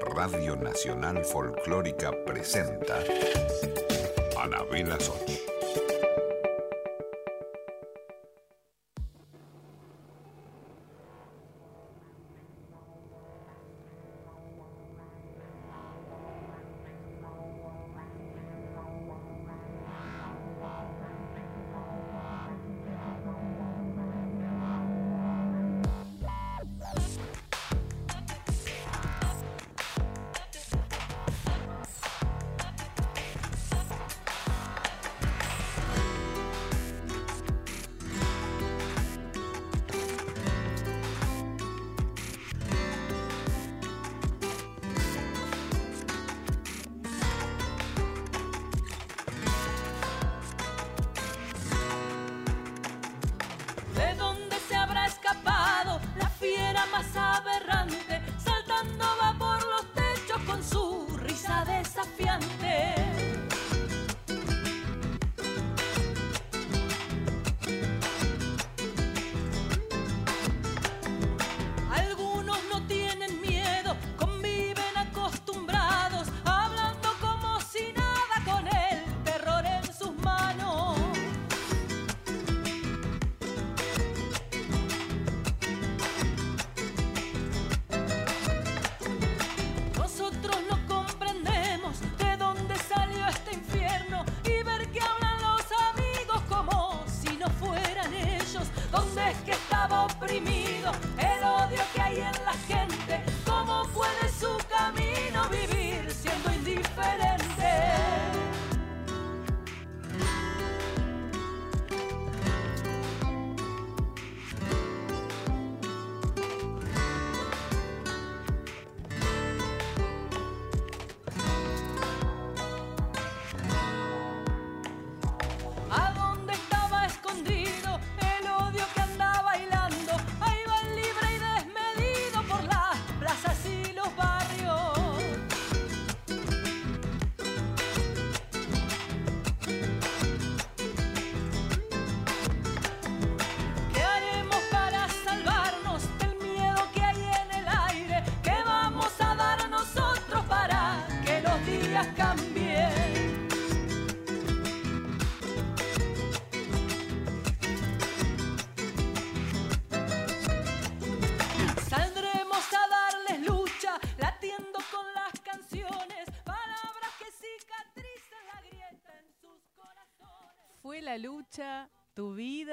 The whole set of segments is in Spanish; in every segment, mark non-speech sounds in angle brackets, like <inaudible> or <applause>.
Radio Nacional Folclórica presenta Anabela Soch.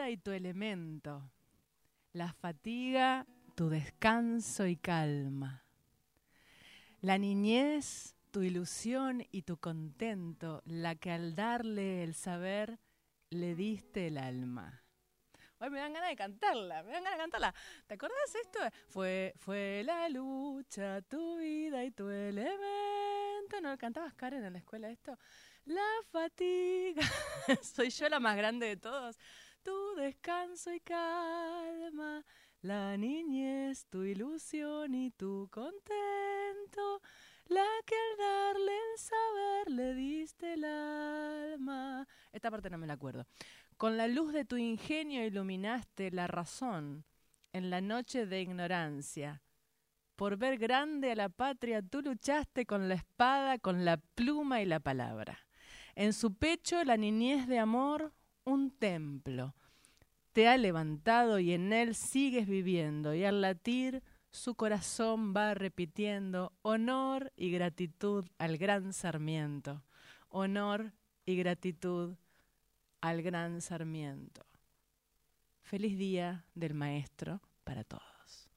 Y tu elemento. La fatiga, tu descanso y calma. La niñez, tu ilusión y tu contento, la que al darle el saber le diste el alma. Hoy me dan ganas de cantarla, me dan ganas de cantarla. ¿Te acordás esto? Fue, fue la lucha, tu vida y tu elemento. ¿No cantabas Karen en la escuela esto? La fatiga. <laughs> Soy yo la más grande de todos. Tu descanso y calma. La niñez, tu ilusión y tu contento. La que al darle el saber le diste el alma. Esta parte no me la acuerdo. Con la luz de tu ingenio iluminaste la razón en la noche de ignorancia. Por ver grande a la patria tú luchaste con la espada, con la pluma y la palabra. En su pecho la niñez de amor, un templo. Te ha levantado y en él sigues viviendo y al latir su corazón va repitiendo honor y gratitud al gran Sarmiento. Honor y gratitud al gran Sarmiento. Feliz día del maestro para todos.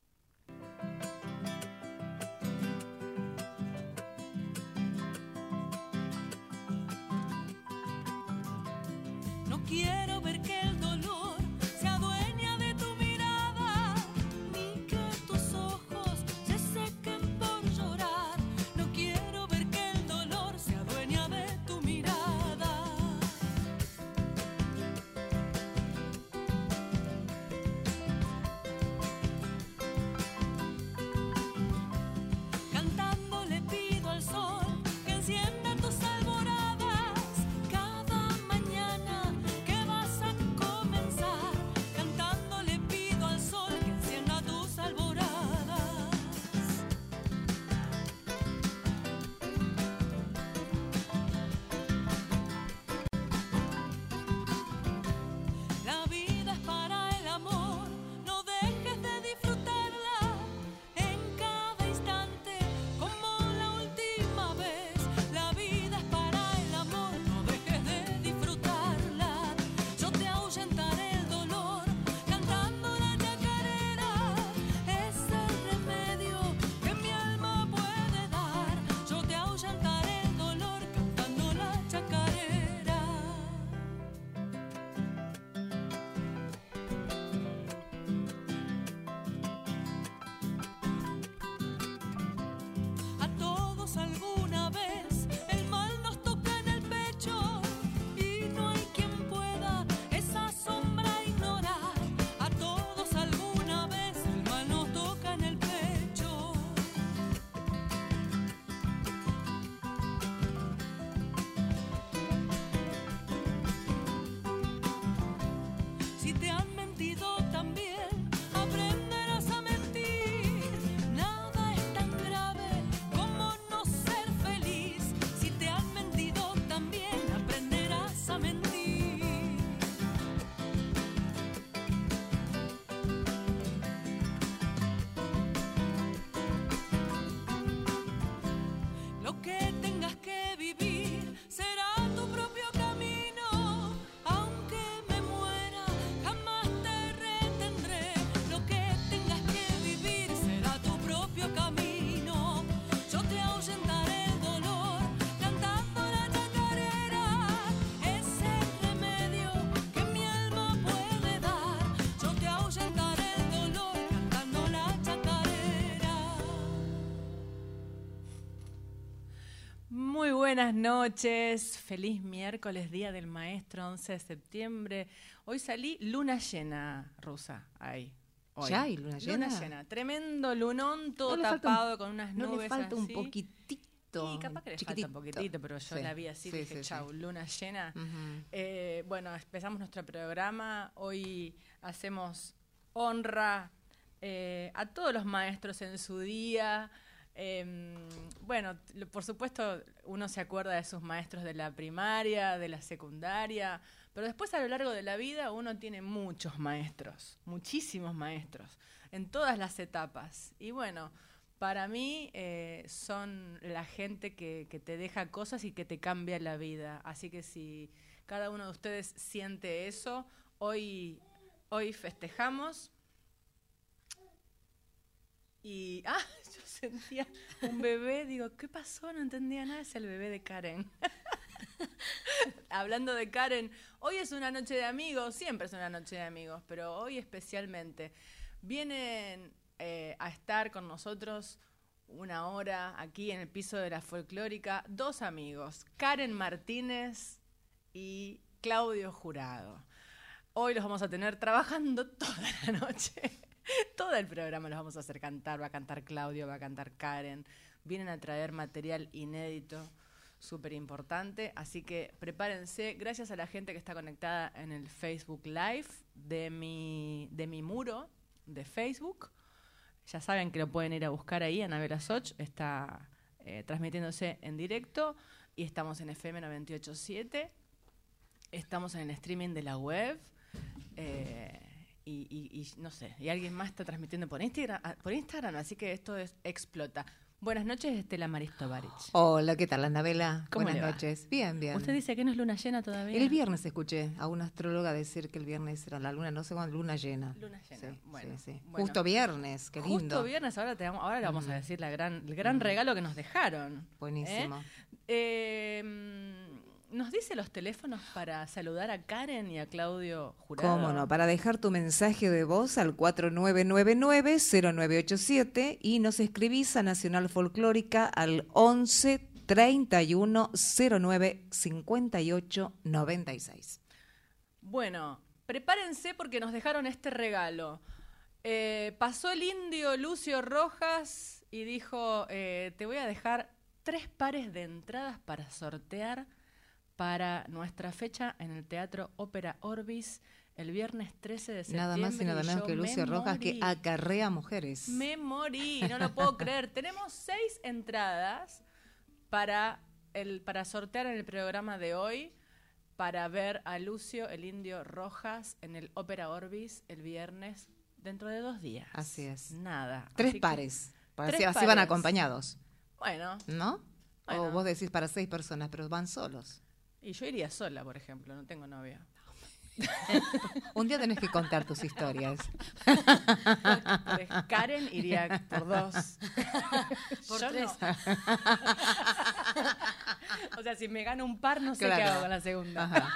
Buenas noches. Feliz miércoles, Día del Maestro, 11 de septiembre. Hoy salí luna llena, rusa. Ahí. ¿Ya hay luna llena? Luna llena. Tremendo lunón, todo tapado con unas nubes. No le falta un poquitito. Y capaz que le falta un poquitito, pero yo la vi así, dije, chau, luna llena. Eh, bueno, empezamos nuestro programa. Hoy hacemos honra eh, a todos los maestros en su día. Em, bueno, por supuesto uno se acuerda de sus maestros de la primaria, de la secundaria, pero después a lo largo de la vida uno tiene muchos maestros, muchísimos maestros, en todas las etapas. Y bueno, para mí eh, son la gente que, que te deja cosas y que te cambia la vida. Así que si cada uno de ustedes siente eso, hoy, hoy festejamos. Y, <laughs> ah, sentía un bebé, digo, ¿qué pasó? No entendía nada, es el bebé de Karen. <laughs> Hablando de Karen, hoy es una noche de amigos, siempre es una noche de amigos, pero hoy especialmente. Vienen eh, a estar con nosotros una hora aquí en el piso de la folclórica dos amigos, Karen Martínez y Claudio Jurado. Hoy los vamos a tener trabajando <laughs> toda la noche. <laughs> Todo el programa los vamos a hacer cantar. Va a cantar Claudio, va a cantar Karen. Vienen a traer material inédito, súper importante. Así que prepárense. Gracias a la gente que está conectada en el Facebook Live de mi, de mi muro de Facebook. Ya saben que lo pueden ir a buscar ahí. Anabela Soch está eh, transmitiéndose en directo. Y estamos en FM 987. Estamos en el streaming de la web. Eh, y, no sé, y alguien más está transmitiendo por Instagram, ah, por Instagram así que esto es, explota. Buenas noches, Estela Maristo Barich. Hola, ¿qué tal, Anabela? Buenas noches. Bien, bien. ¿Usted dice que no es luna llena todavía? El viernes escuché a una astróloga decir que el viernes era la luna, no sé cuándo, luna llena. Luna llena, bueno, sí, Justo viernes, qué lindo. Justo viernes, ahora, te, ahora le vamos a decir la gran, el gran regalo que nos dejaron. Buenísimo. ¿eh? eh ¿Nos dice los teléfonos para saludar a Karen y a Claudio Jurado? Cómo no, para dejar tu mensaje de voz al 4999-0987 y nos escribís a Nacional Folclórica al 11 31 09 58 96. Bueno, prepárense porque nos dejaron este regalo. Eh, pasó el indio Lucio Rojas y dijo, eh, te voy a dejar tres pares de entradas para sortear para nuestra fecha en el Teatro Ópera Orbis el viernes 13 de septiembre. Nada más y nada menos que Lucio Rojas que acarrea mujeres. Me morí, no lo puedo <laughs> creer. Tenemos seis entradas para, el, para sortear en el programa de hoy para ver a Lucio el Indio Rojas en el Ópera Orbis el viernes dentro de dos días. Así es. Nada. Tres pares. así van acompañados. Bueno. ¿No? O vos decís para seis personas, pero van solos. Y yo iría sola, por ejemplo, no tengo novia. <laughs> Un día tenés que contar tus historias. Karen iría por dos. <laughs> Por tres. <laughs> o sea, si me gano un par, no sé qué hago con la segunda.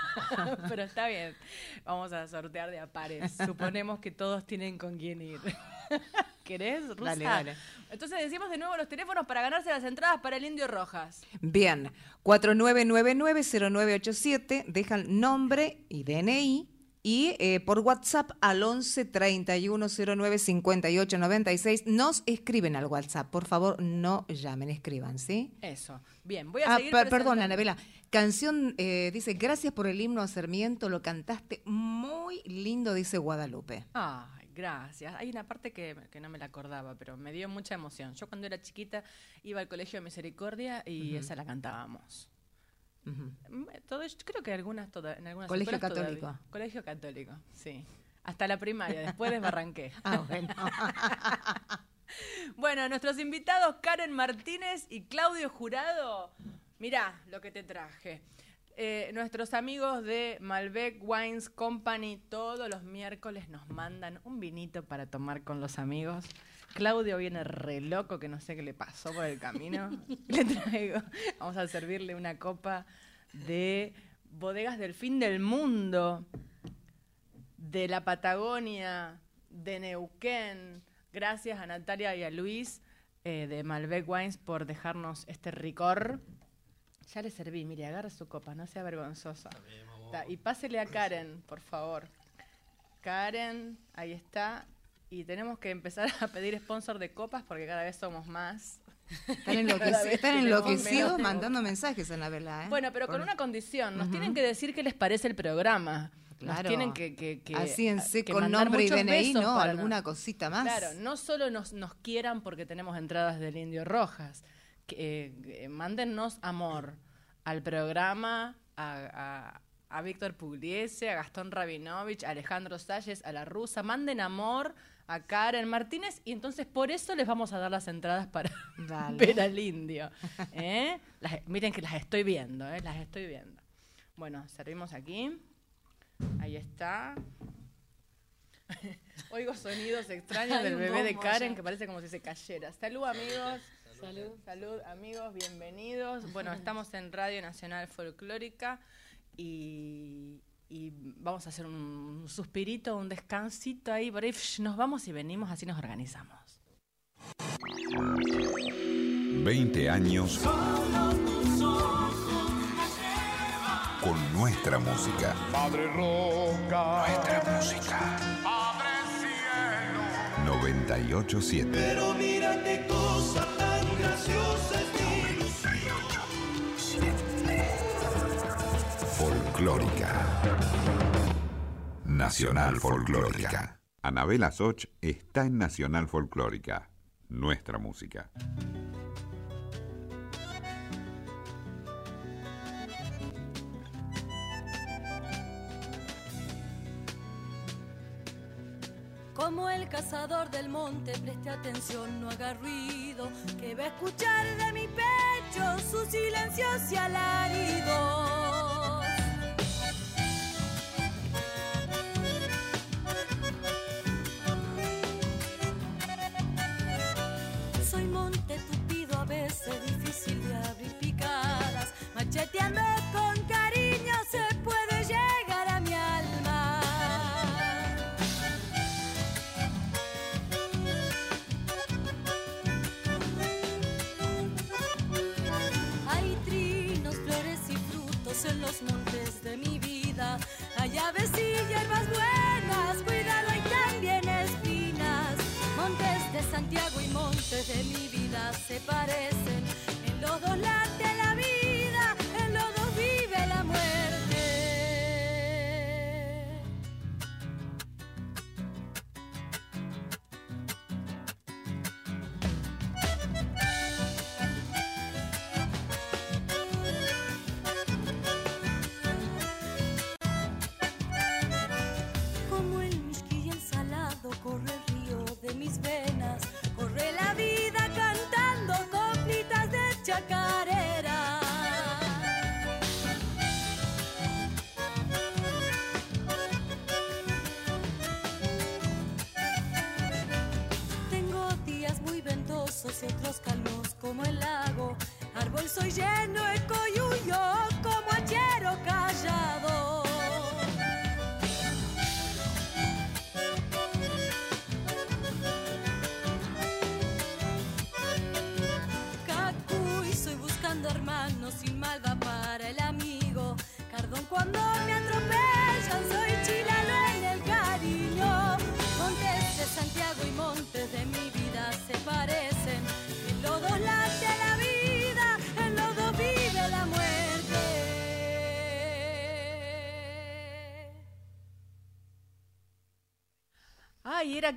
Pero está bien. Vamos a sortear de a pares. Suponemos que todos tienen con quién ir. <laughs> ¿Querés, Rusa? Dale, dale. Entonces decimos de nuevo los teléfonos para ganarse las entradas para el Indio Rojas. Bien, 4999-0987, dejan nombre y DNI y eh, por WhatsApp al 11 31 09 58 96 nos escriben al WhatsApp. Por favor, no llamen, escriban, ¿sí? Eso. Bien, voy a Ah, seguir per- perdón. Anabela. Canción, eh, dice, gracias por el himno a Sarmiento, lo cantaste muy lindo, dice Guadalupe. Ay, gracias. Hay una parte que, que no me la acordaba, pero me dio mucha emoción. Yo cuando era chiquita iba al Colegio de Misericordia y esa la cantábamos. Mm, Todo, yo creo que algunas toda, en algunas Colegio católico. todavía. Colegio católico, sí. Hasta la primaria, después desbarranqué. <laughs> Ah, bueno. <laughs> Bueno, nuestros invitados Karen Martínez y Claudio Jurado. Mirá lo que te traje. Eh, nuestros amigos de Malbec Wines Company todos los miércoles nos mandan un vinito para tomar con los amigos. Claudio viene re loco, que no sé qué le pasó por el camino. <laughs> le traigo, vamos a servirle una copa de bodegas del fin del mundo de la Patagonia, de Neuquén. Gracias a Natalia y a Luis eh, de Malbec Wines por dejarnos este ricor. Ya le serví, mire, agarre su copa, no sea vergonzosa. Y pásele a Karen, por favor. Karen, ahí está. Y tenemos que empezar a pedir sponsor de copas porque cada vez somos más. Están, <laughs> enloqueci- enloquecidos mandando mensajes, Anabela. ¿eh? Bueno, pero con Por- una condición. Nos tienen que decir qué les parece el programa. Nos Claro. tienen que, que, que- Asíense que con mandar nombre y DNI, ¿no? Alguna cosita más. Claro, no solo nos, nos quieran porque tenemos entradas del Indio Rojas, eh, mándennos amor al programa, a, a- a Víctor Pugliese, a Gastón Rabinovich, a Alejandro Salles, a la rusa, manden amor a Karen Martínez y entonces por eso les vamos a dar las entradas para <laughs> Dale. ver al indio. ¿eh? Las- miren que las estoy viendo, ¿eh? las estoy viendo. Bueno, servimos aquí. Ahí está. <laughs> Oigo sonidos extraños Hay del bebé de Karen allá. que parece como si se cayera. Salud amigos. Salud. Salud amigos, bienvenidos. Bueno, estamos en Radio Nacional Folclórica y, y vamos a hacer un suspirito, un descansito ahí. Por ahí nos vamos y venimos, así nos organizamos. 20 años con nuestra música. Padre Roca, Nuestra música. 987. Qué cosa tan graciosa es Folclórica. Nacional Folclórica. Anabela Soch está en Nacional Folclórica. Nuestra música. Como el cazador del monte, preste atención, no haga ruido, que va a escuchar de mi pecho sus silencios y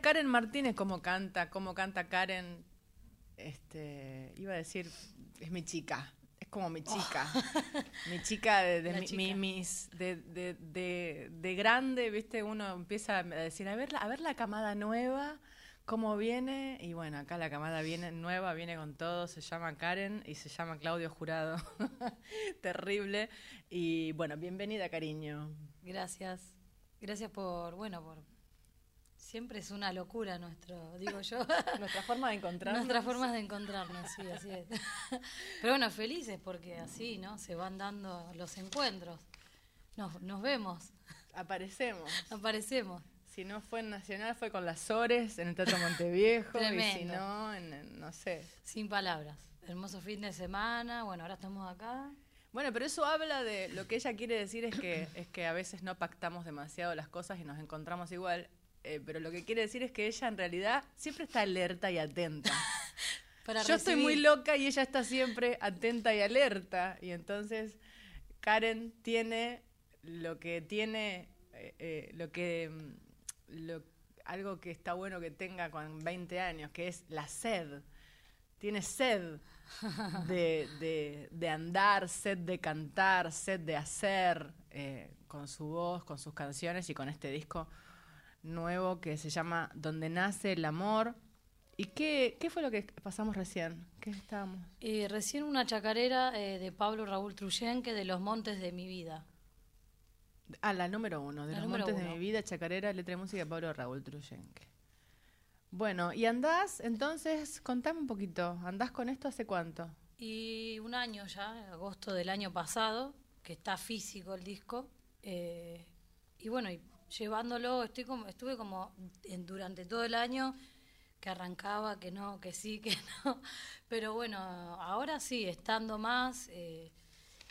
Karen Martínez como canta, como canta Karen. Este, iba a decir, es mi chica, es como mi chica. Mi chica de, mi- chica. mi- mis de, de, de, de grande, viste, uno empieza a decir, a ver, la- a ver la camada nueva, cómo viene, y bueno, acá la camada viene nueva, viene con todo, se llama Karen y se llama Claudio Jurado. <laughs> Terrible. Y bueno, bienvenida, cariño. Gracias. Gracias por, bueno, por... Siempre es una locura nuestro, digo yo. <laughs> Nuestra forma de encontrarnos. Nuestras formas de encontrarnos, sí, así es. <laughs> Pero bueno, felices porque así, ¿no? Se van dando los encuentros. Nos, nos vemos, Aparecemos. <laughs> aparecemos. Si no fue en Nacional, fue con las Ores, en el Teatro Monteviejo, y si no, en, en- no sé. Sin palabras. Hermoso fin de semana. Bueno, ahora estamos acá. Bueno, pero eso habla de lo que ella quiere decir es que es que a veces no pactamos demasiado las cosas y nos encontramos igual. Eh, pero lo que quiere decir es que ella en realidad siempre está alerta y atenta. <laughs> Para Yo estoy muy loca y ella está siempre atenta y alerta. Y entonces Karen tiene lo que tiene, eh, eh, lo que, mm, lo- algo que está bueno que tenga con 20 años, que es la sed. Tiene sed <laughs> de, de- de andar, sed de cantar, sed de hacer, eh, con su voz, con sus canciones y con este disco nuevo que se llama Donde nace el amor. ¿Y qué, qué fue lo que pasamos recién? ¿Qué estábamos? Eh, recién una chacarera eh, de Pablo Raúl Truyenque de Los Montes de mi vida. Ah, la número uno, de La los montes de mi vida, Chacarera, letra y música de Pablo Raúl Truyenque. Bueno, y andás, entonces, contame un poquito, ¿andás con esto hace cuánto? Y un año ya, agosto del año pasado, que está físico el disco. eh, y bueno, y llevándolo, estoy como, estuve como en- durante todo el año que arrancaba, que no, que sí, que <laughs> no. Pero bueno, ahora sí, estando más eh,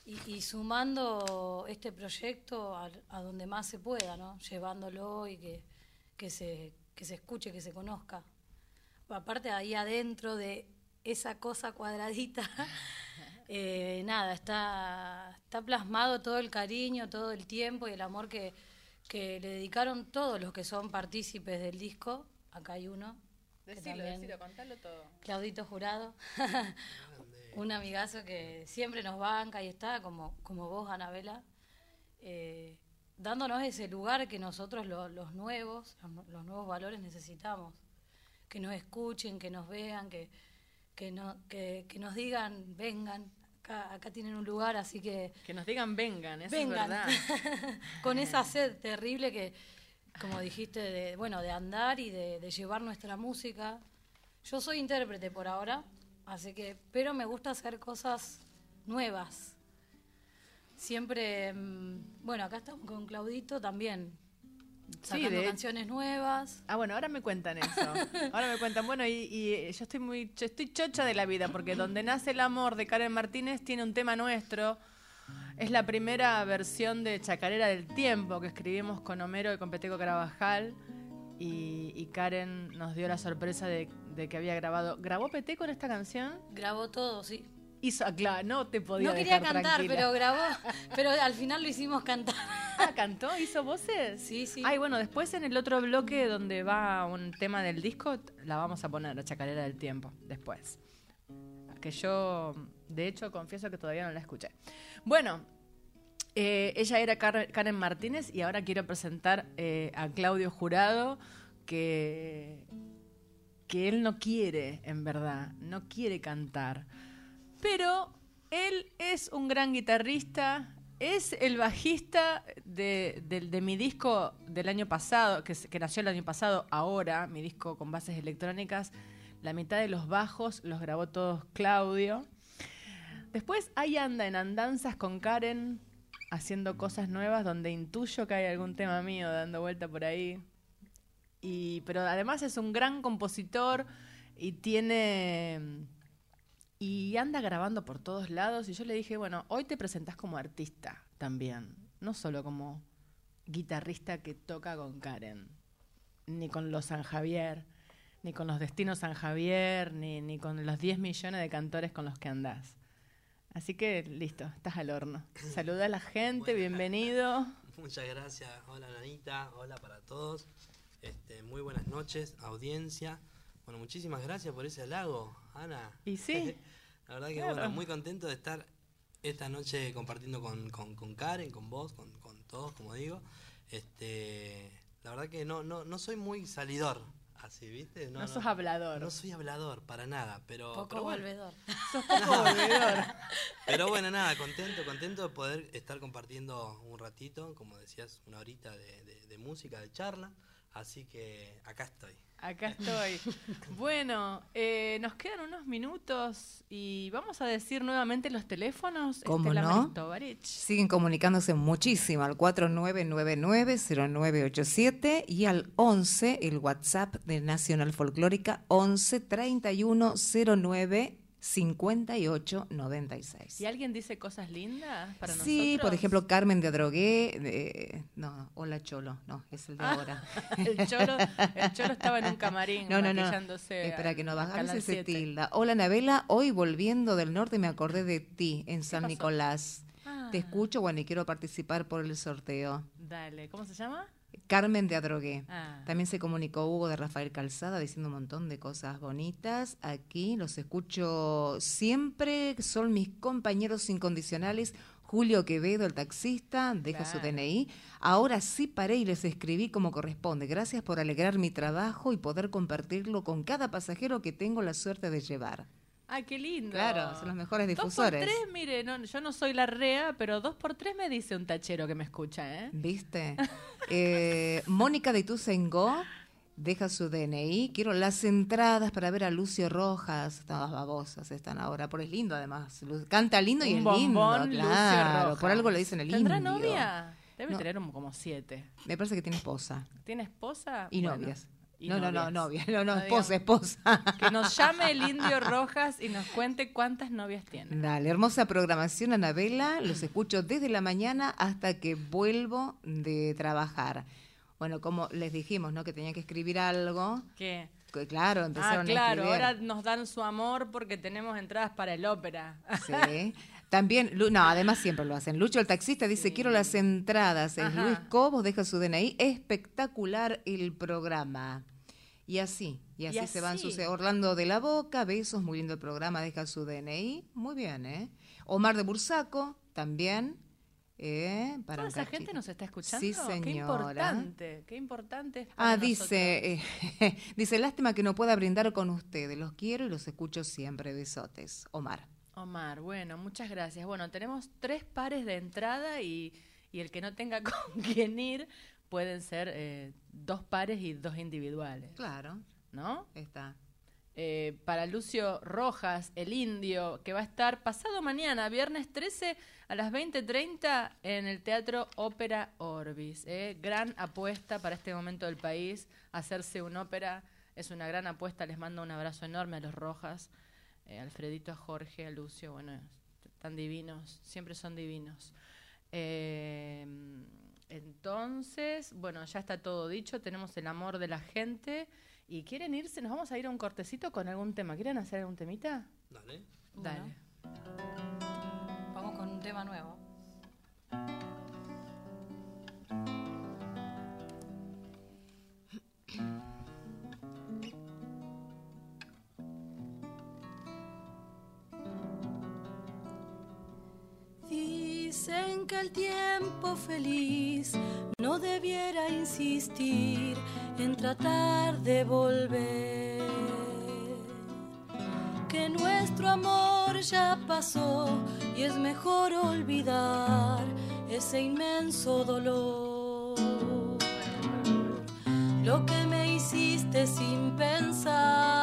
y, sumando este proyecto a, a donde más se pueda, ¿no? Llevándolo y que, que, se, que se escuche, que se conozca. Aparte ahí adentro de esa cosa cuadradita, <laughs> eh, nada, está, está plasmado todo el cariño, todo el tiempo y el amor que, que le dedicaron todos los que son partícipes del disco. Acá hay uno. Decilo, también- decilo, contalo todo. Claudito Jurado, <laughs> un amigazo que siempre nos banca y está, como, como vos, Anabela, eh, dándonos ese lugar que nosotros lo- los nuevos, los, los nuevos valores necesitamos. Que nos escuchen, que nos vean, que, que, no, que, que nos digan, vengan, acá, acá tienen un lugar, así que Que nos digan vengan, eso vengan. es verdad. <laughs> con esa sed terrible que, como dijiste, de, bueno, de andar y de, de llevar nuestra música. Yo soy intérprete por ahora, así que, pero me gusta hacer cosas nuevas. Siempre, mm, bueno, acá estamos con Claudito también, Sí, sacando de- canciones nuevas. Ah, bueno, ahora me cuentan eso. <laughs> Ahora me cuentan, bueno, y, y yo estoy muy, yo estoy chocha de la vida, porque Donde nace el amor de Karen Martínez tiene un tema nuestro. Es la primera versión de Chacarera del Tiempo que escribimos con Homero y con Peteco Carabajal. Y, y Karen nos dio la sorpresa de, de que había grabado. ¿Grabó Peteco en esta canción? Grabó todo, sí. Hizo, claro, no te podía No quería dejar cantar, tranquila. pero grabó, <laughs> pero al final lo hicimos cantar. Ah, ¿cantó? ¿Hizo voces? Sí, sí. Ay, bueno, después en el otro bloque donde va un tema del disco, la vamos a poner, la chacarera del tiempo, después. Que yo, de hecho, confieso que todavía no la escuché. Bueno, eh, ella era Car- Karen Martínez y ahora quiero presentar eh, a Claudio Jurado, que, que él no quiere, en verdad, no quiere cantar. Pero él es un gran guitarrista, es el bajista de, mi disco del año pasado, que, nació el año pasado, ahora, mi disco con bases electrónicas. La mitad de los bajos los grabó todos Claudio. Después ahí anda en andanzas con Karen, haciendo cosas nuevas, donde intuyo que hay algún tema mío dando vuelta por ahí. Pero además es un gran compositor y tiene y anda grabando por todos lados. Y yo le dije, bueno, hoy te presentás como artista también, no solo como guitarrista que toca con Karen, ni con los San Javier, ni con los Destinos San Javier, ni, ni con los 10 millones de cantores con los que andás. Así que listo, estás al horno. <laughs> Saluda a la gente, bienvenido. <laughs> Muchas gracias. Hola Nanita, hola para todos. Este, muy buenas noches, audiencia. Bueno, muchísimas gracias por ese halago, Ana. Y sí. <laughs> la verdad que claro. bueno, muy contento de estar esta noche compartiendo con, con, con Karen, con vos, con, con, todos, como digo. Este, la verdad que no, no, no soy muy salidor, así, ¿viste? No, no sos hablador. No soy hablador, para nada, pero... Poco pero bueno. volvedor. <laughs> <laughs> Sos poco volvedor. Pero bueno, nada, contento, contento de poder estar compartiendo un ratito, como decías, una horita de, de, de música, de charla. Así que acá estoy. Acá estoy. Bueno, eh, nos quedan unos minutos y vamos a decir nuevamente los teléfonos. ¿Cómo Estela no? Siguen comunicándose muchísimo al 4999-0987 y al 11, el WhatsApp de Nacional Folclórica, 11 31 09 58 96. ¿Y alguien dice cosas lindas para Sí, nosotros? por ejemplo, Carmen de Adrogué. de- no, hola Cholo, no, es el de Ah, ahora. <laughs> el, cholo, el cholo estaba en un camarín No, no, no. Espera que no bajas ese 7. tilda. Hola Anabela, hoy volviendo del norte me acordé de ti en San pasó? Nicolás. Ah. Te escucho, bueno, y quiero participar por el sorteo. Dale, ¿cómo se llama? Carmen de Adrogué. Ah. También se comunicó Hugo de Rafael Calzada diciendo un montón de cosas bonitas. Aquí los escucho siempre, son mis compañeros incondicionales. Julio Quevedo, el taxista, deja su. DNI. Ahora sí paré y les escribí como corresponde. Gracias por alegrar mi trabajo y poder compartirlo con cada pasajero que tengo la suerte de llevar. Ay, qué lindo. Claro, son los mejores Dos por difusores. tres, mire, no, yo no soy la rea, pero dos por tres me dice un tachero que me escucha, ¿eh? ¿Viste? <laughs> Eh, Mónica de Ituzaingó deja su DNI. Quiero las entradas para ver a Lucio Rojas. Todas babosas están ahora. Por es lindo, además. Canta lindo y un es bombón, lindo. Lucio Claro, Rojas. por algo le dicen el ¿Tendrá indio. novia? Debe No. tener como siete. Me parece que tiene esposa. ¿Tiene esposa? Y Bueno, novias. Y no, no, no, novia. No, no, esposa, esposa. Que nos llame el indio Rojas y nos cuente cuántas novias tiene. Dale, hermosa programación, Anabela. Los escucho desde la mañana hasta que vuelvo de trabajar. Bueno, como les dijimos, ¿no? Que tenían que escribir algo. ¿Qué? Que, Claro, Ah, empezaron claro, a escribir. ahora nos dan su amor porque tenemos entradas para el ópera. Sí. También, no, además siempre lo hacen. Lucho, el taxista, dice, quiero las entradas. Ajá. Luis Cobos deja su DNI. Espectacular el programa. Y así, y así, Y se van sus... Orlando de la Boca, besos, muy lindo el programa, deja su DNI. Muy bien, ¿eh? Omar de Bursaco, también. ¿eh? Para Toda esa gente nos está escuchando. Sí, Qué señora. importante, qué importante. es para Ah, dice, eh, <laughs> dice, lástima que no pueda brindar con ustedes. Los quiero y los escucho siempre. Besotes. Omar. Omar, bueno, muchas gracias. Bueno, tenemos tres pares de entrada y, y el que no tenga <laughs> con quién ir pueden ser eh, dos pares y dos individuales, Claro, ¿no? está. Eh, para Lucio Rojas, el indio, que va a estar pasado mañana, viernes 13 a las 20.30 en el Teatro Ópera Orbis. ¿eh? Gran apuesta para este momento del país. Hacerse una ópera es una gran apuesta. Les mando un abrazo enorme a los Rojas, eh, Alfredito, a Jorge, a Lucio. Bueno, tan divinos, siempre son divinos. Eh, entonces, bueno, ya está todo dicho. Tenemos el amor de la gente. ¿Y quieren irse? ¿Nos vamos a ir a un cortecito con algún tema? ¿Quieren hacer algún temita? Dale. Dale. Vamos con un tema nuevo. Dicen que el tiempo feliz no debiera insistir en tratar de volver. Que nuestro amor ya pasó y es mejor olvidar ese inmenso dolor. Lo que me hiciste sin pensar,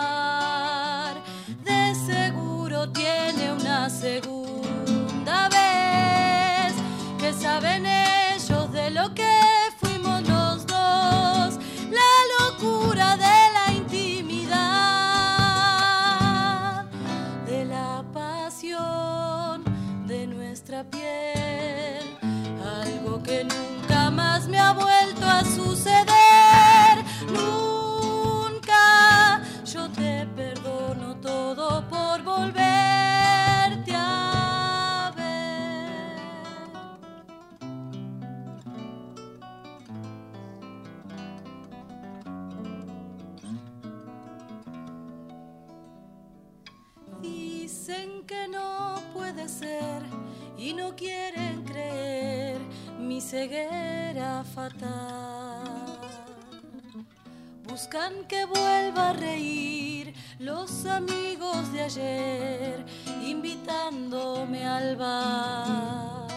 Que vuelva a reír los amigos de ayer, invitándome al bar.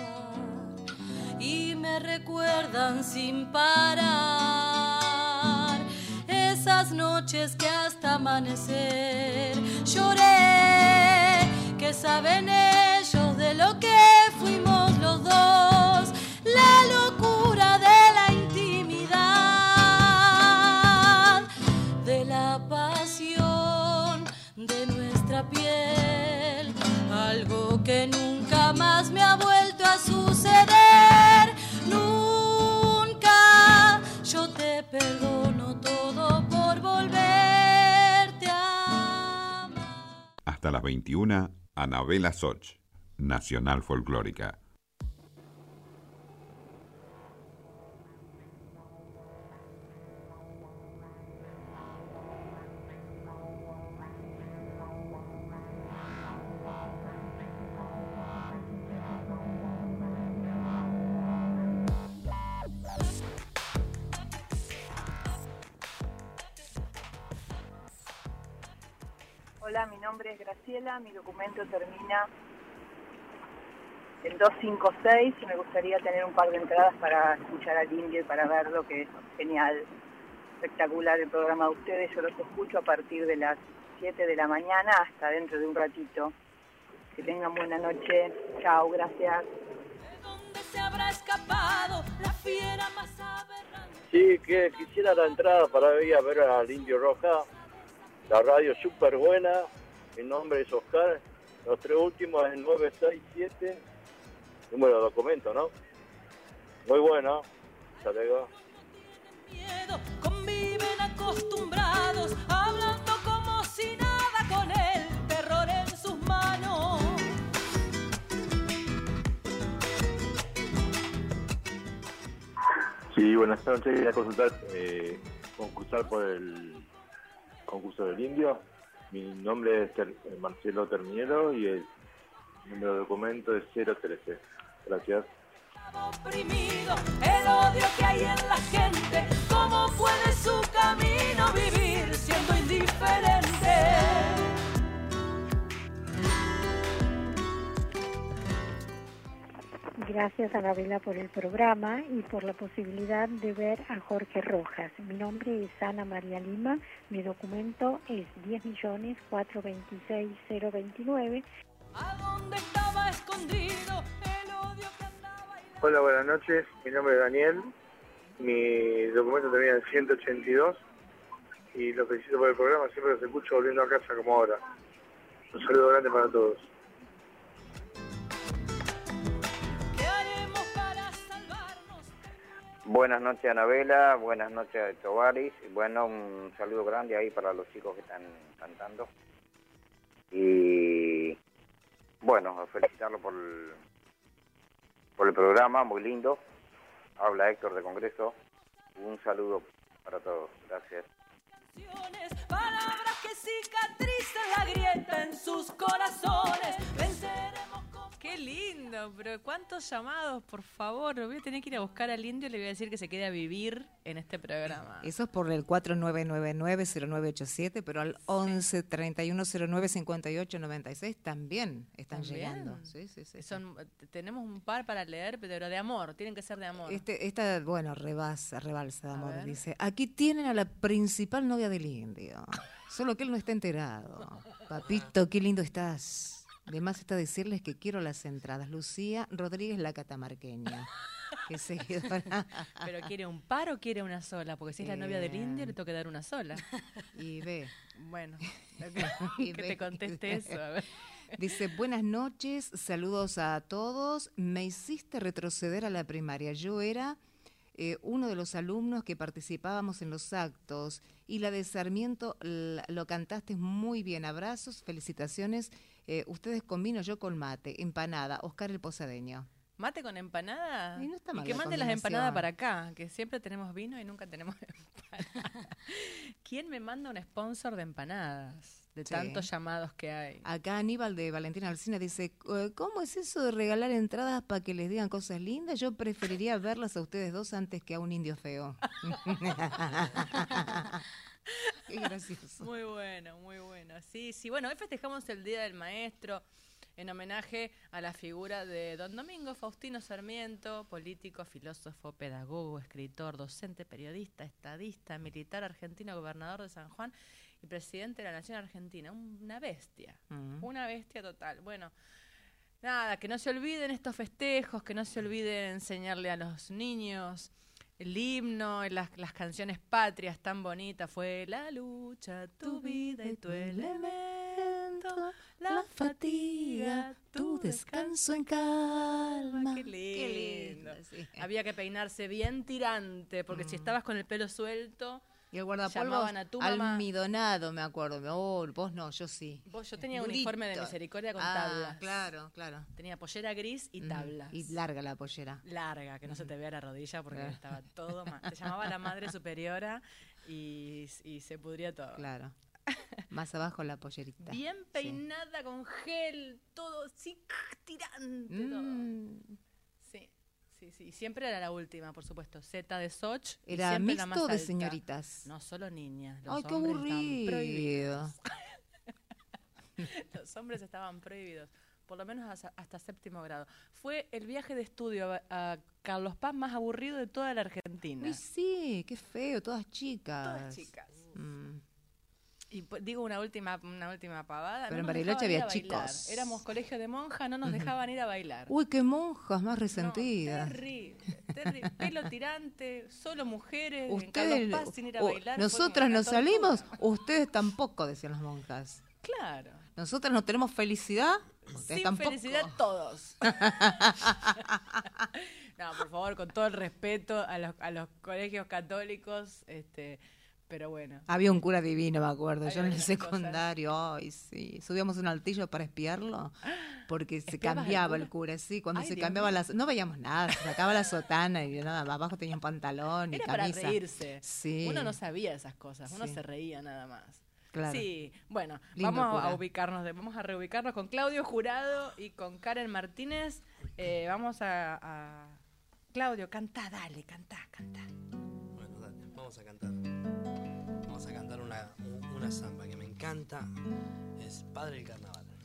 Y me recuerdan sin parar esas noches que hasta amanecer lloré. Que saben ellos de lo que fuimos los dos, la locura que nunca más me ha vuelto a suceder. Nunca yo te perdono todo por volverte a amar. Hasta las 21, Anabela Soch, Nacional Folclórica. Hola, mi nombre es Graciela, mi documento termina en 256 y me gustaría tener un par de entradas para escuchar al indio y para verlo, que es genial, espectacular el programa de ustedes. Yo los escucho a partir de las 7 de la mañana hasta dentro de un ratito. Que tengan buena noche. Chao, gracias. ¿Dónde se habrá escapado la fiera más aberrante? Sí, que quisiera la entrada para ir a ver al Indio Roja. La radio súper buena. Mi nombre es Oscar. Los tres últimos es 967. Número de documento, ¿no? Muy bueno. Hasta luego. miedo, conviven acostumbrados, hablando como si nada con el terror en sus manos. Sí, buenas noches. Quería consultar, eh, concursar por el concurso del indio. Mi nombre es Ter- eh, Marcelo Terminero y el número de documento es 013. Gracias. Oprimido, el odio que hay en la gente, cómo puede su camino vivir siendo indiferente. Gracias a Gabriela por el programa y por la posibilidad de ver a Jorge Rojas. Mi nombre es Ana María Lima, mi documento es 10.426.029. ¿A dónde estaba escondido el odio que andaba y la Hola, buenas noches. Mi nombre es Daniel. Mi documento termina en 182 y lo felicito por el programa. Siempre los escucho volviendo a casa como ahora. Un saludo grande para todos. Buenas noches, Anabela. Buenas noches, Tovaris. Bueno, un saludo grande ahí para los chicos que están cantando. Y bueno, felicitarlo por el, por el programa, muy lindo. Habla Héctor de Congreso. Un saludo para todos. Gracias. Palabras que cicatrizan la grieta en sus corazones. Venceremos Qué lindo, pero cuántos llamados, por favor. Voy a tener que ir a buscar al indio y le voy a decir que se quede a vivir en este programa. Eso es por el 4999-0987, pero al 11 3109 5896 también están También. llegando. Sí, sí, sí. Son, tenemos un par para leer, pero de amor, tienen que ser de amor. Este, esta, bueno, rebasa, rebalsa de amor. Dice, aquí tienen a la principal novia del indio. Solo que él no está enterado. <laughs> Papito, qué lindo estás. Además está decirles que quiero las entradas. Lucía Rodríguez, la catamarqueña. Qué seguidora. <laughs> Pero quiere un par o quiere una sola, porque si es la novia del indio le toca dar una sola. Y ve. Bueno, <laughs> que, Y que ve, te conteste eso. a ver. Dice, buenas noches, saludos a todos. Me hiciste retroceder a la primaria. Yo era eh, uno de los alumnos que participábamos en los actos y la de Sarmiento la- lo cantaste muy bien. Abrazos, felicitaciones. Eh, ustedes con vino, yo con mate, empanada. Oscar el Posadeño. Mate con empanada. Y no está mal que la mande las empanadas para acá, que siempre tenemos vino y nunca tenemos <laughs> empanada. ¿Quién me manda un sponsor de empanadas? De Sí. tantos llamados que hay. Acá Aníbal de Valentina Alcina dice, "Eh, ¿cómo es eso de regalar entradas para que les digan cosas lindas? Yo preferiría verlas a ustedes dos antes que a un indio feo. <laughs> <laughs> Qué gracioso. Muy bueno, muy bueno. Sí, sí. Bueno, hoy festejamos el Día del Maestro en homenaje a la figura de don Domingo Faustino Sarmiento, político, filósofo, pedagogo, escritor, docente, periodista, estadista, militar argentino, gobernador de San Juan y presidente de la Nación Argentina. Una bestia, Mm. una bestia total. Bueno, nada, que no se olviden estos festejos, que no se olviden enseñarle a los niños el himno, las, las canciones patrias tan bonitas. Fue la lucha, tu vida y tu elemento, la fatiga, tu descanso en calma. Qué lindo. lindo, sí. Había que peinarse bien tirante, porque si estabas con el pelo suelto, Y el guardapolvos llamaban a tu mamá. almidonado, me acuerdo. Oh, vos no, yo sí. Vos, yo tenía un uniforme de misericordia con Ah, tablas. claro, claro. Tenía pollera gris y Mm, tablas. Y larga la pollera. larga, que no se te vea la rodilla porque Claro. estaba todo mal. Te llamaba la madre <laughs> superiora y, y se pudría todo. Claro. <laughs> Más abajo la pollerita. Bien peinada con gel, todo así tirante. Mm. Sí, sí. Y siempre era la última, por supuesto. Z de Soch. ¿Era la mixto más de alta. señoritas? No, solo niñas. Los Ay, qué hombres estaban aburrido. prohibidos. <laughs> Los hombres estaban prohibidos, por lo menos hasta, hasta séptimo grado. Fue el viaje de estudio a, a Carlos Paz más aburrido de toda la Argentina. Uy, sí, qué feo, todas chicas. Todas chicas. Mm. Y digo una última, una última pavada. Pero no en Bariloche había chicos. Éramos colegio de monja, no nos dejaban ir a bailar. Uy, qué monjas más resentidas. Terrible. Pelo tirante, solo mujeres. Ustedes, Paz sin ir a bailar. nosotras nos salimos, ustedes tampoco, decían las monjas. Claro. Nosotras no tenemos felicidad, ustedes Sin tampoco. felicidad todos. <laughs> no, por favor, con todo el respeto a los, a los colegios católicos, este, pero bueno. Había un cura divino, me acuerdo, Hay yo en el secundario, ay, sí, subíamos un altillo para espiarlo, porque se ¿Espiabas al cambiaba cura? el cura, sí, cuando Ay, se Dios cambiaba mío. las, no veíamos nada, se sacaba la sotana y nada, abajo tenía un pantalón y Era para camisa. reírse. Sí. Uno no sabía esas cosas, uno Sí. se reía nada más. Claro. Sí, bueno, Lindo vamos a ubicarnos, de- vamos a reubicarnos con Claudio Jurado y con Karen Martínez. Eh, vamos a, a- Claudio, canta, dale, canta, canta. Vamos a cantar. Vamos a cantar una, una samba que me encanta. Es Padre del Carnaval. ¿eh?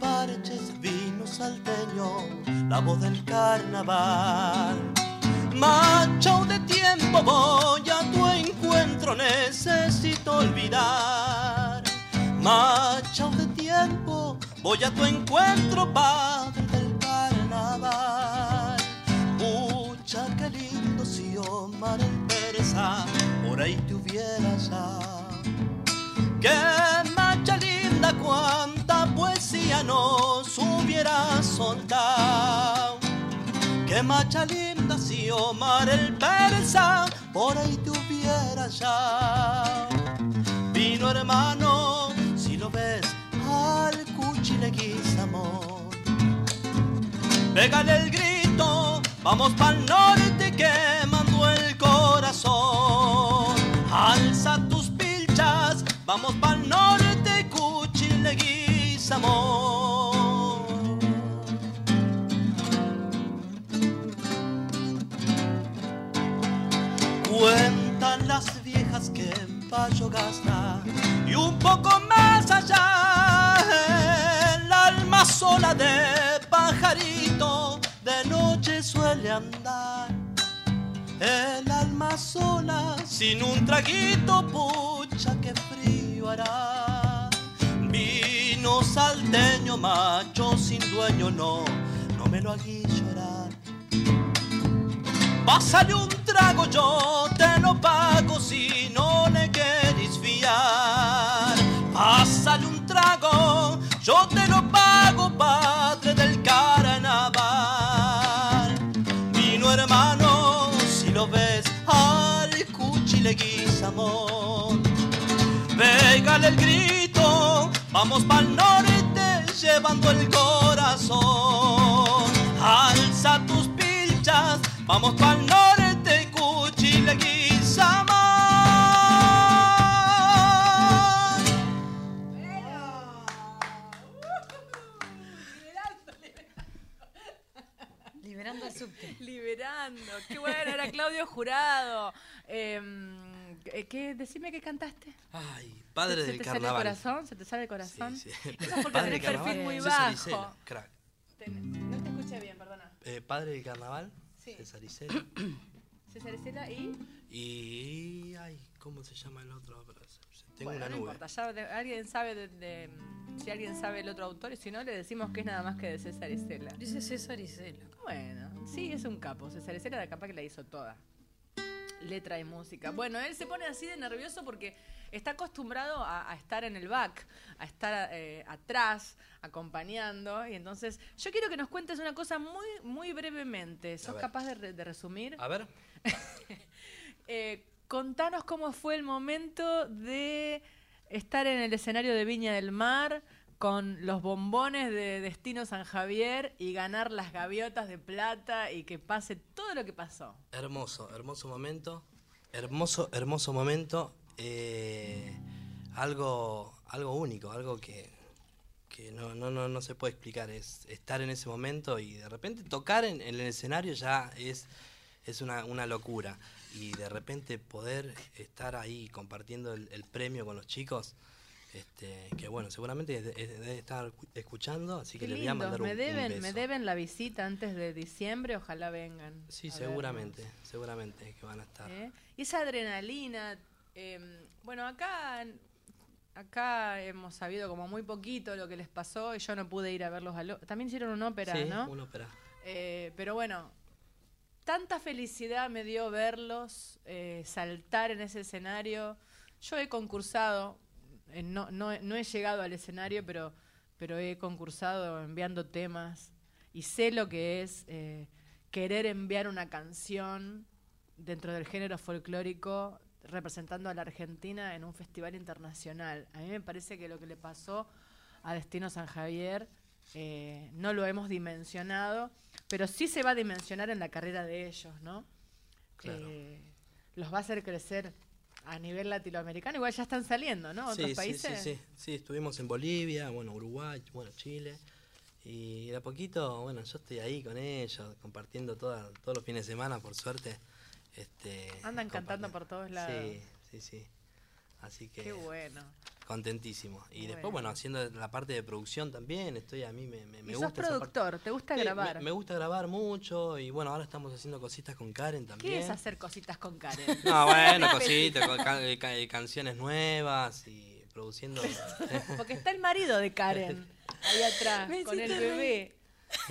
Parches, vino salteño, la voz del carnaval. Macho de tiempo voy a tu encuentro, necesito olvidar. Macho de tiempo voy a tu encuentro, padre del carnaval. Pucha, qué lindo si Omar el Pereza por ahí te hubiera ya. Qué macha linda, cuánta poesía nos hubiera soltado. Qué macha linda si Omar el persa por ahí te hubiera ya. Vino hermano, al cuchileguizamo. Pégale el grito, vamos pa'l norte quemando el corazón. Alza tus pilchas, vamos pa'l norte, cuchileguizamo. Cuentan las viejas que en payo gasta y un poco más allá sola de pajarito de noche suele andar. El alma sola, sin un traguito, pucha, qué frío hará. Vino salteño, macho, sin dueño, no, no me lo hagas llorar. Pásale un trago, yo te lo pago si no le quieres fiar. Pásale un trago, yo te lo pago, padre del carnaval. Vino hermano, si lo ves, al cuchile guisamón. Pégale el grito, vamos pa'l norte, llevando el corazón. Alza tus pilchas, vamos pa'l Qué bueno, era Claudio Jurado. Em, eh, ¿qué, decime qué cantaste. Ay, padre ¿Se del te carnaval. sale el corazón? ¿Se te sale el corazón? Sí, sí. Eso es porque Padre tenés perfil muy bajo. Isela, crack. Ten- no te escuché bien, perdona. Eh, padre del carnaval, Sí. César Isela. César Isela y... Y. Ay, ¿cómo se llama el otro? Tengo Bueno, una no nube. importa, ya de- alguien sabe de, de- si alguien sabe el otro autor y si no le decimos que es nada más que de César Isela. Dice César Isela. Bueno, sí, es un capo. César Isela de capaz que la hizo toda. Letra y música. Bueno, él se pone así de nervioso porque está acostumbrado a, a estar en el back, a estar eh, atrás, acompañando. Y entonces, yo quiero que nos cuentes una cosa muy, muy brevemente. ¿Sos capaz de, re- de resumir? A ver. <laughs> Eh, contanos cómo fue el momento de estar en el escenario de Viña del Mar con los bombones de Destino San Javier y ganar las gaviotas de plata y que pase todo lo que pasó. Hermoso, hermoso momento. Hermoso, hermoso momento. eh, algo, algo único, algo que, que no, no, no, no se puede explicar. Es estar en ese momento y de repente tocar en, en el escenario ya es, es una, una locura. Y de repente poder estar ahí compartiendo el, el premio con los chicos. Este, que bueno, seguramente debe estar escuchando, así que Qué les voy a mandar un, me un deben, beso. me deben la visita antes de diciembre, ojalá vengan. Sí, a seguramente, seguramente que van a estar. ¿eh? Y esa adrenalina, eh, bueno, acá, acá hemos sabido como muy poquito lo que les pasó y yo no pude ir a verlos. al o- También hicieron una ópera, sí, ¿no? una ópera. Eh, pero bueno, tanta felicidad me dio verlos eh, saltar en ese escenario. Yo he concursado, eh, no, he llegado al escenario, pero, he concursado enviando temas y sé lo que es eh, querer enviar una canción dentro del género folclórico representando a la Argentina en un festival internacional. A mí me parece que lo que le pasó a Destino San Javier no lo hemos dimensionado, pero sí se va a dimensionar en la carrera de ellos, ¿no? Claro. Eh, los va a hacer crecer a nivel latinoamericano, igual ya están saliendo, ¿no? Otros Sí, sí, países. sí, sí, sí, estuvimos en Bolivia, bueno, Uruguay, bueno, Chile. Y de a poquito, bueno, yo estoy ahí con ellos, compartiendo toda- todos los fines de semana, por suerte. Este, Andan cantando por todos lados. Sí, sí, sí. Así que Qué bueno. contentísimo. Y después, Bueno. haciendo la parte de producción también, estoy a mí me, me, me y sos gusta parte. productor, ¿te gusta Sí, grabar? Me, gusta grabar mucho y bueno, ahora estamos haciendo cositas con Karen también. ¿Qué es hacer cositas con Karen? <laughs> No, bueno, <laughs> cositas, eh, eh, canciones nuevas y produciendo. <laughs> Porque está el marido de Karen ahí atrás, con el bebé.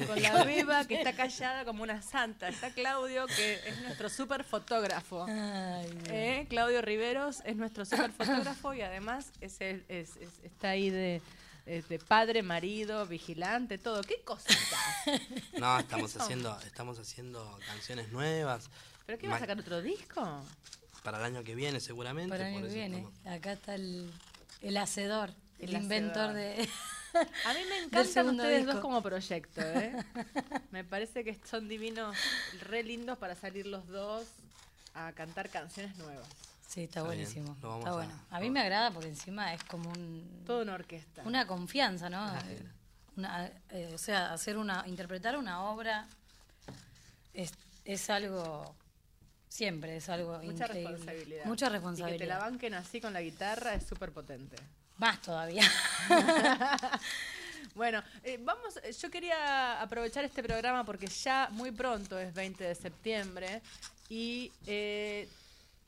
Con la beba que está callada como una santa. Está Claudio, que es nuestro super fotógrafo. ¿Eh? Claudio Riveros es nuestro super fotógrafo y además es el- es- es- está ahí de, es de padre, marido, vigilante, todo. ¿Qué cositas? <laughs> No, estamos haciendo, estamos haciendo canciones nuevas. ¿Pero qué va a sacar otro disco? Para el año que viene, seguramente. Para el año que viene. estamos- Acá está el, el hacedor, el, El inventor hacedor. de. <laughs> A mí me encantan ustedes disco. dos como proyecto, ¿eh? <laughs> Me parece que son divinos, re lindos para salir los dos a cantar canciones nuevas. Sí, está, buenísimo. lo vamos Está a- bueno. A mí me agrada porque encima es como un. Toda una orquesta. Una confianza, ¿no? Una, eh, o sea, hacer una, interpretar una obra es, es algo siempre, es algo Mucha increíble. responsabilidad. Mucha Y que te la responsabilidad. banquen así con la guitarra es súper potente. Más todavía. <laughs> Bueno, eh, vamos, eh, yo quería aprovechar este programa porque ya muy pronto es 20 de septiembre y eh,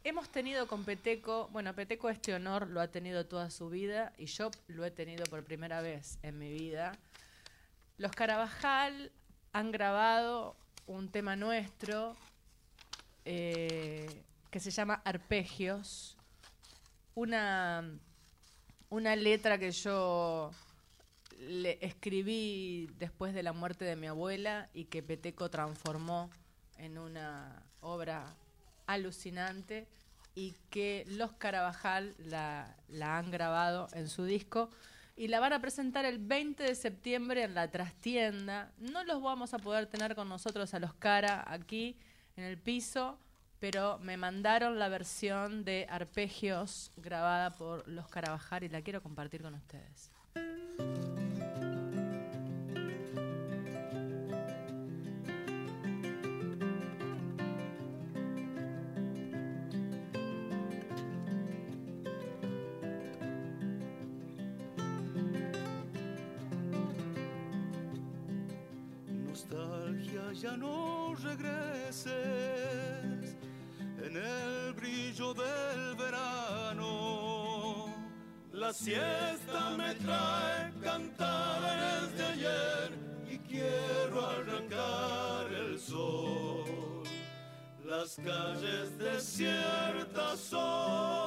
hemos tenido con Peteco, bueno, Peteco este honor lo ha tenido toda su vida y yo lo he tenido por primera vez en mi vida. Los Carabajal han grabado un tema nuestro que se llama Arpegios, una, una letra que yo le escribí después de la muerte de mi abuela y que Peteco transformó en una obra alucinante y que los Carabajal la, la han grabado en su disco y la van a presentar el 20 de septiembre en la trastienda. No los vamos a poder tener con nosotros a los cara aquí en el piso, pero me mandaron la versión de arpegios grabada por los Carabajal y la quiero compartir con ustedes. Siesta me trae cantares de ayer y quiero arrancar el sol. Las calles desiertas son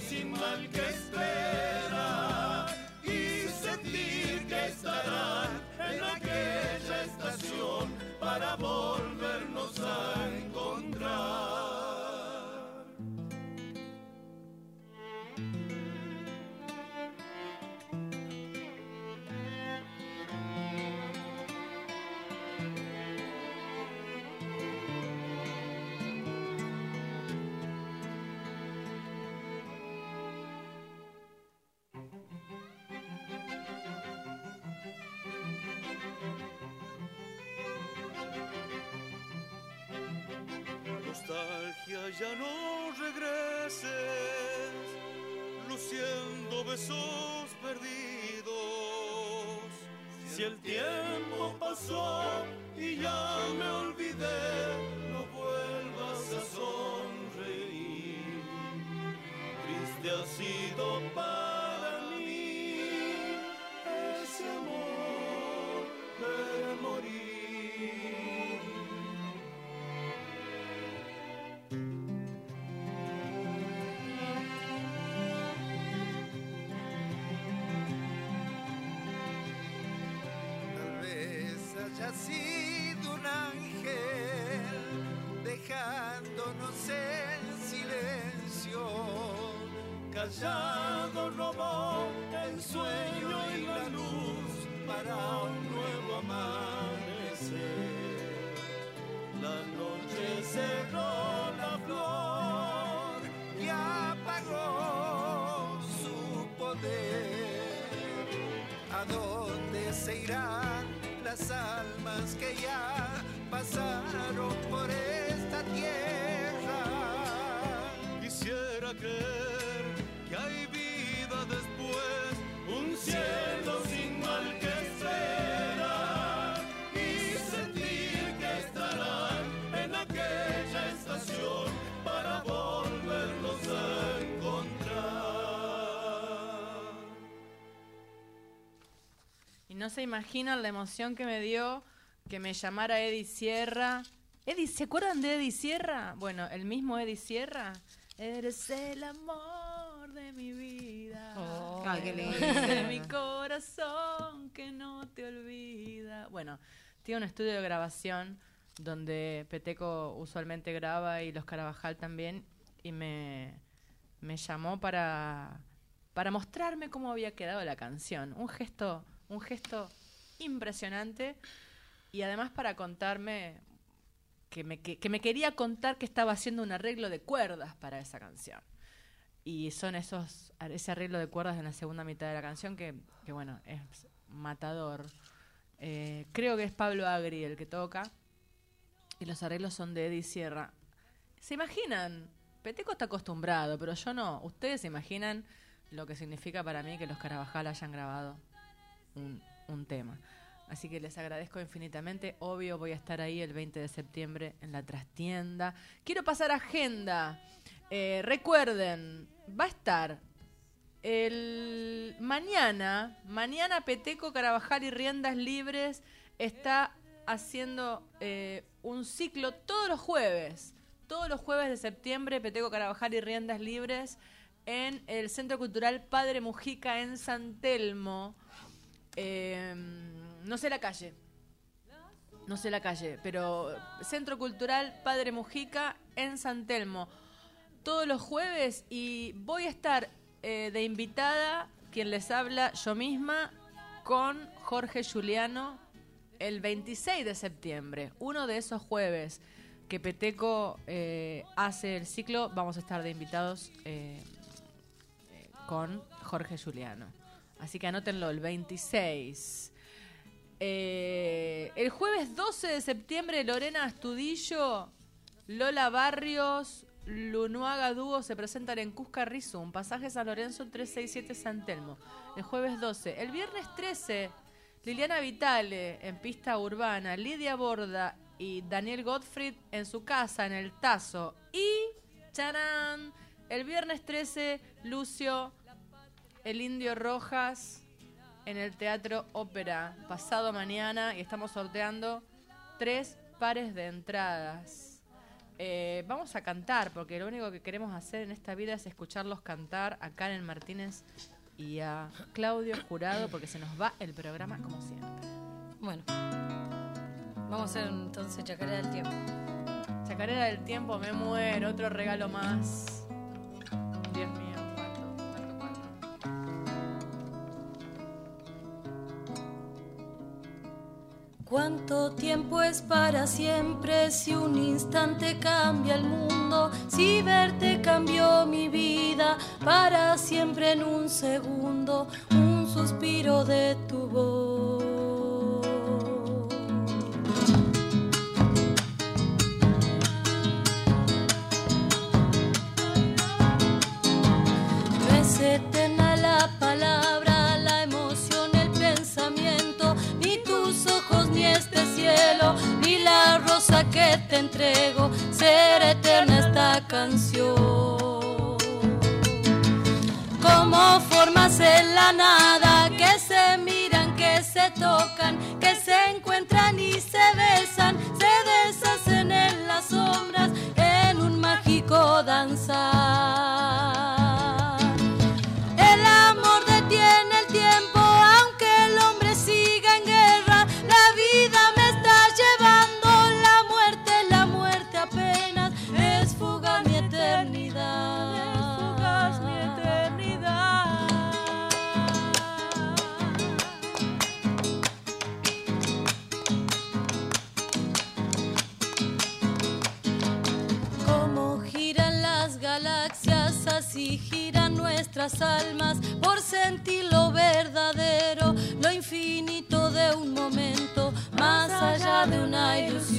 sin mal que espera haya sido un ángel dejándonos en silencio. Callado robó el sueño y la luz para un nuevo amanecer. La noche cerró la flor y apagó su poder. ¿A dónde se irán las almas que ya pasaron por esta no se imaginan la emoción que me dio que me llamara Eddie Sierra Eddie, ¿se acuerdan de Eddie Sierra? Bueno, el mismo Eddie Sierra. Eres el amor de mi vida. Oh. Ay, qué lindo. De mi corazón que no te olvida. Bueno, tiene un estudio de grabación donde Peteco usualmente graba y los Carabajal también. Y me, me llamó para, para mostrarme cómo había quedado la canción. Un gesto, un gesto impresionante. Y además para contarme que me, que, me quería contar que estaba haciendo un arreglo de cuerdas para esa canción. Y son esos ese arreglo de cuerdas en la segunda mitad de la canción que, que bueno, es matador. Eh, creo que es Pablo Agri el que toca. Y los arreglos son de Eddie Sierra. ¿Se imaginan? Peteco está acostumbrado, pero yo no. Ustedes se imaginan lo que significa para mí que los Carabajal hayan grabado un, tema. Así que les agradezco infinitamente. Obvio, voy a estar ahí el 20 de septiembre en la trastienda. Quiero pasar agenda. Eh, recuerden, va a estar el mañana, mañana Peteco, Carabajal y Riendas Libres está haciendo eh, un ciclo todos los jueves. Todos los jueves de septiembre, Peteco, Carabajal y Riendas Libres en el Centro Cultural Padre Mujica en San Telmo. Eh, no sé la calle. No sé la calle, pero Centro Cultural Padre Mujica en San Telmo. Todos los jueves y voy a estar eh, de invitada, quien les habla, yo misma, con Jorge Juliano el 26 de septiembre. Uno de esos jueves que Peteco eh, hace el ciclo, vamos a estar de invitados eh, con Jorge Juliano. Así que anótenlo, el 26. Eh, el jueves 12 de septiembre, Lorena Astudillo, Lola Barrios, Lunuaga Dúo se presentan en Cusca Rizum, pasaje San Lorenzo 367 San Telmo. El jueves 12. El viernes 13, Liliana Vitale en pista urbana, Lidia Borda y Daniel Gottfried en su casa en el Tazo. Y, ¡charán! El viernes 13, Lucio, el Indio Rojas en el Teatro Ópera. Pasado mañana y estamos sorteando tres pares de entradas. Eh, vamos a cantar, porque lo único que queremos hacer en esta vida es escucharlos cantar a Karen Martínez y a Claudio Jurado, porque se nos va el programa como siempre. Bueno, vamos a hacer entonces chacarera del tiempo. Chacarera del tiempo, me muero, otro regalo más. ¿Cuánto tiempo es para siempre si un instante cambia el mundo? Si verte cambió mi vida para siempre en un segundo, un suspiro de tu voz. Canción. Como formas en la nada que se miran, que se tocan, que se encuentran y se besan, se deshacen en las sombras en un mágico danzar. Nuestras almas por sentir lo verdadero, lo infinito de un momento, más allá de una ilusión.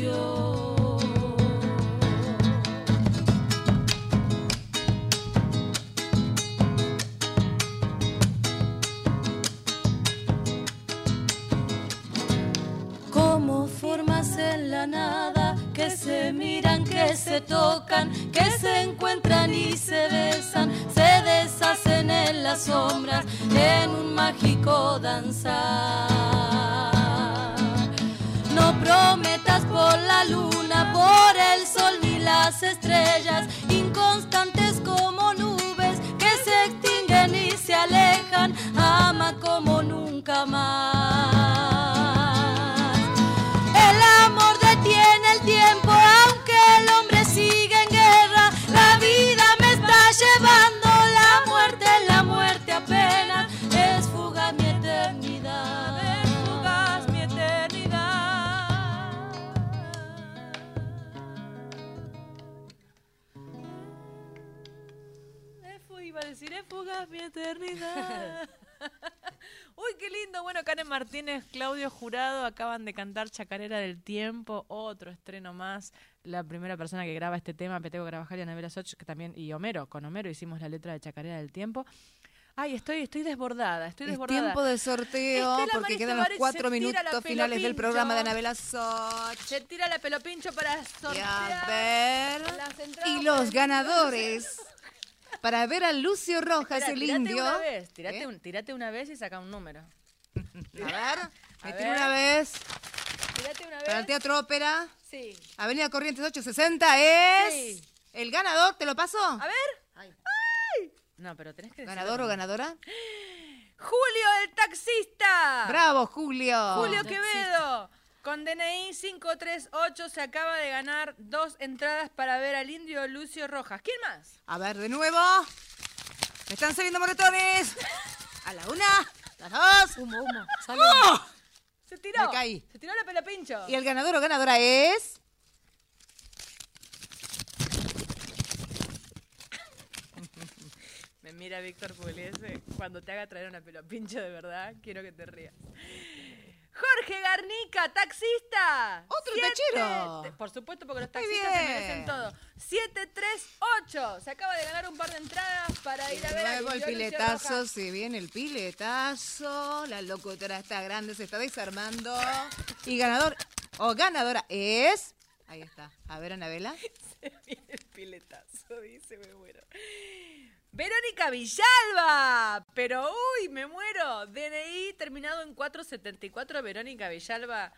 En lindo. Bueno, Karen Martínez, Claudio Jurado acaban de cantar Chacarera del Tiempo, otro estreno más. La primera persona que graba este tema, Petego Grabajal y Anabela Soch, que también, y Homero, con Homero hicimos la letra de Chacarera del Tiempo. Ay, estoy, estoy desbordada, estoy Es desbordada. tiempo de sorteo Estela porque quedan los cuatro minutos finales del programa de Anabela Soch. Se tira la pelopincho para Y sortear. a ver. las Y los ganadores. Para ver a Lucio Rojas, Espera, el tirate indio. Una vez, tirate, ¿Eh? un- tirate una vez y saca un número. A <laughs> ver, me A tiro ver. una vez. Tirate una vez. Para el Teatro Ópera. Sí. Avenida Corrientes 860 es. Sí. El ganador, ¿te lo paso? A ver. Ay. No, pero tenés que decirlo ¿Ganador o ganadora? <gasps> Julio el taxista. Bravo, Julio. Julio Quevedo. Con DNI 538 se acaba de ganar dos entradas para ver al indio Lucio Rojas. ¿Quién más? A ver, de nuevo. Me están saliendo moretones. <laughs> A la una, las dos. Humo, humo. ¡Oh! Se tiró. Me caí. Se tiró la pelopincho. Y el ganador o ganadora es. <laughs> Me mira Víctor Pugliese. Cuando te haga traer una pelopincho de verdad, quiero que te rías. Jorge Garnica, taxista. Otro Siete- tachero. te- Por supuesto, porque los Muy taxistas se bien. merecen todo. 738. Se acaba de ganar un par de entradas para ir a ver a Luego el piletazo, se viene el piletazo. La locutora está grande, se está desarmando. Y ganador o ganadora es. Ahí está. A ver, Anabela. <laughs> Se viene el piletazo, dice, me muero. Verónica Villalba. Pero, uy, me muero. DNI terminado en 474, Verónica Villalba.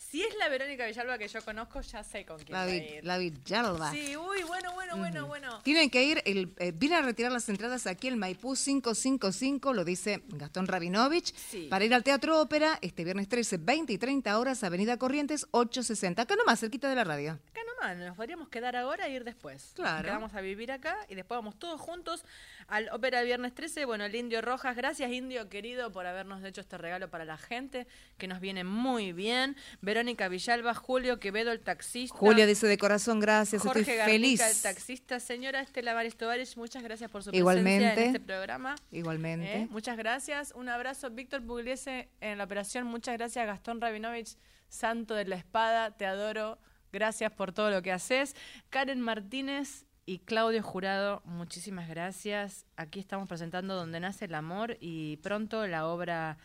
Si es la Verónica Villalba que yo conozco, ya sé con quién La, va a ir. la Villalba. Sí, uy, bueno, bueno, bueno, bueno. Tienen que ir, el, eh, a retirar las entradas aquí el Maipú 555, lo dice Gastón Rabinovich, Sí. para ir al Teatro Ópera este viernes 13, 20 y 30 horas, Avenida Corrientes 860, acá nomás, cerquita de la radio. Acá nomás, nos podríamos quedar ahora e ir después. Claro. Quedamos a vivir acá y después vamos todos juntos al Ópera Viernes 13. Bueno, el Indio Rojas, gracias Indio querido por habernos hecho este regalo para la gente, que nos viene muy bien. Verónica Villalba, Julio Quevedo, el taxista. Julio dice de corazón, gracias, Jorge estoy Garnica, feliz. el taxista. Señora Estela Tovarich, muchas gracias por su Igualmente. presencia en este programa. Igualmente. ¿Eh? Muchas gracias. Un abrazo, Víctor Pugliese, en la operación. Muchas gracias, Gastón Rabinovich, santo de la espada. Te adoro. Gracias por todo lo que haces. Karen Martínez y Claudio Jurado, muchísimas gracias. Aquí estamos presentando Donde nace el amor y pronto la obra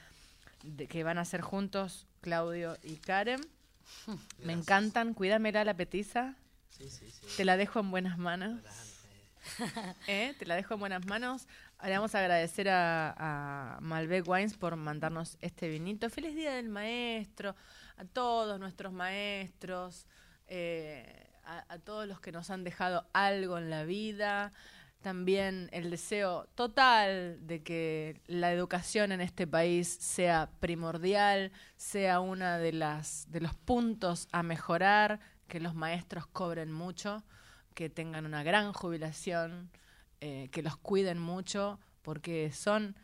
de- que van a hacer juntos Claudio y Karen. <laughs> Me encantan. Cuídamela la petiza. Te la dejo en buenas manos. ¿Eh? Te la dejo en buenas manos. Le vamos a agradecer a, a Malbec Wines por mandarnos este vinito. Feliz Día del Maestro, a todos nuestros maestros, eh, a, a todos los que nos han dejado algo en la vida. También el deseo total de que la educación en este país sea primordial, sea una de las de los puntos a mejorar, que los maestros cobren mucho, que tengan una gran jubilación, eh, que los cuiden mucho, porque son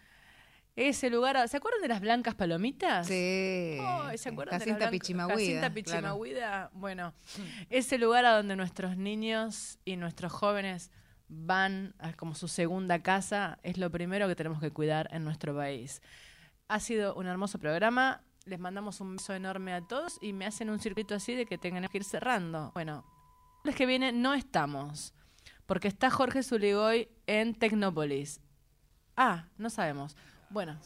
ese lugar. ¿Se acuerdan de las blancas palomitas? Sí. ¿Se acuerdan de las Pichimahuida, Jacinta claro. Pichimahuida. Bueno, ese lugar a donde nuestros niños y nuestros jóvenes van a como su segunda casa es lo primero que tenemos que cuidar en nuestro país. Ha sido un hermoso programa. Les mandamos un beso enorme a todos y me hacen un circuito así de que tengan que ir cerrando. Bueno, el que viene no estamos, porque está Jorge Zuligoy en Tecnópolis. Ah, no sabemos. Bueno,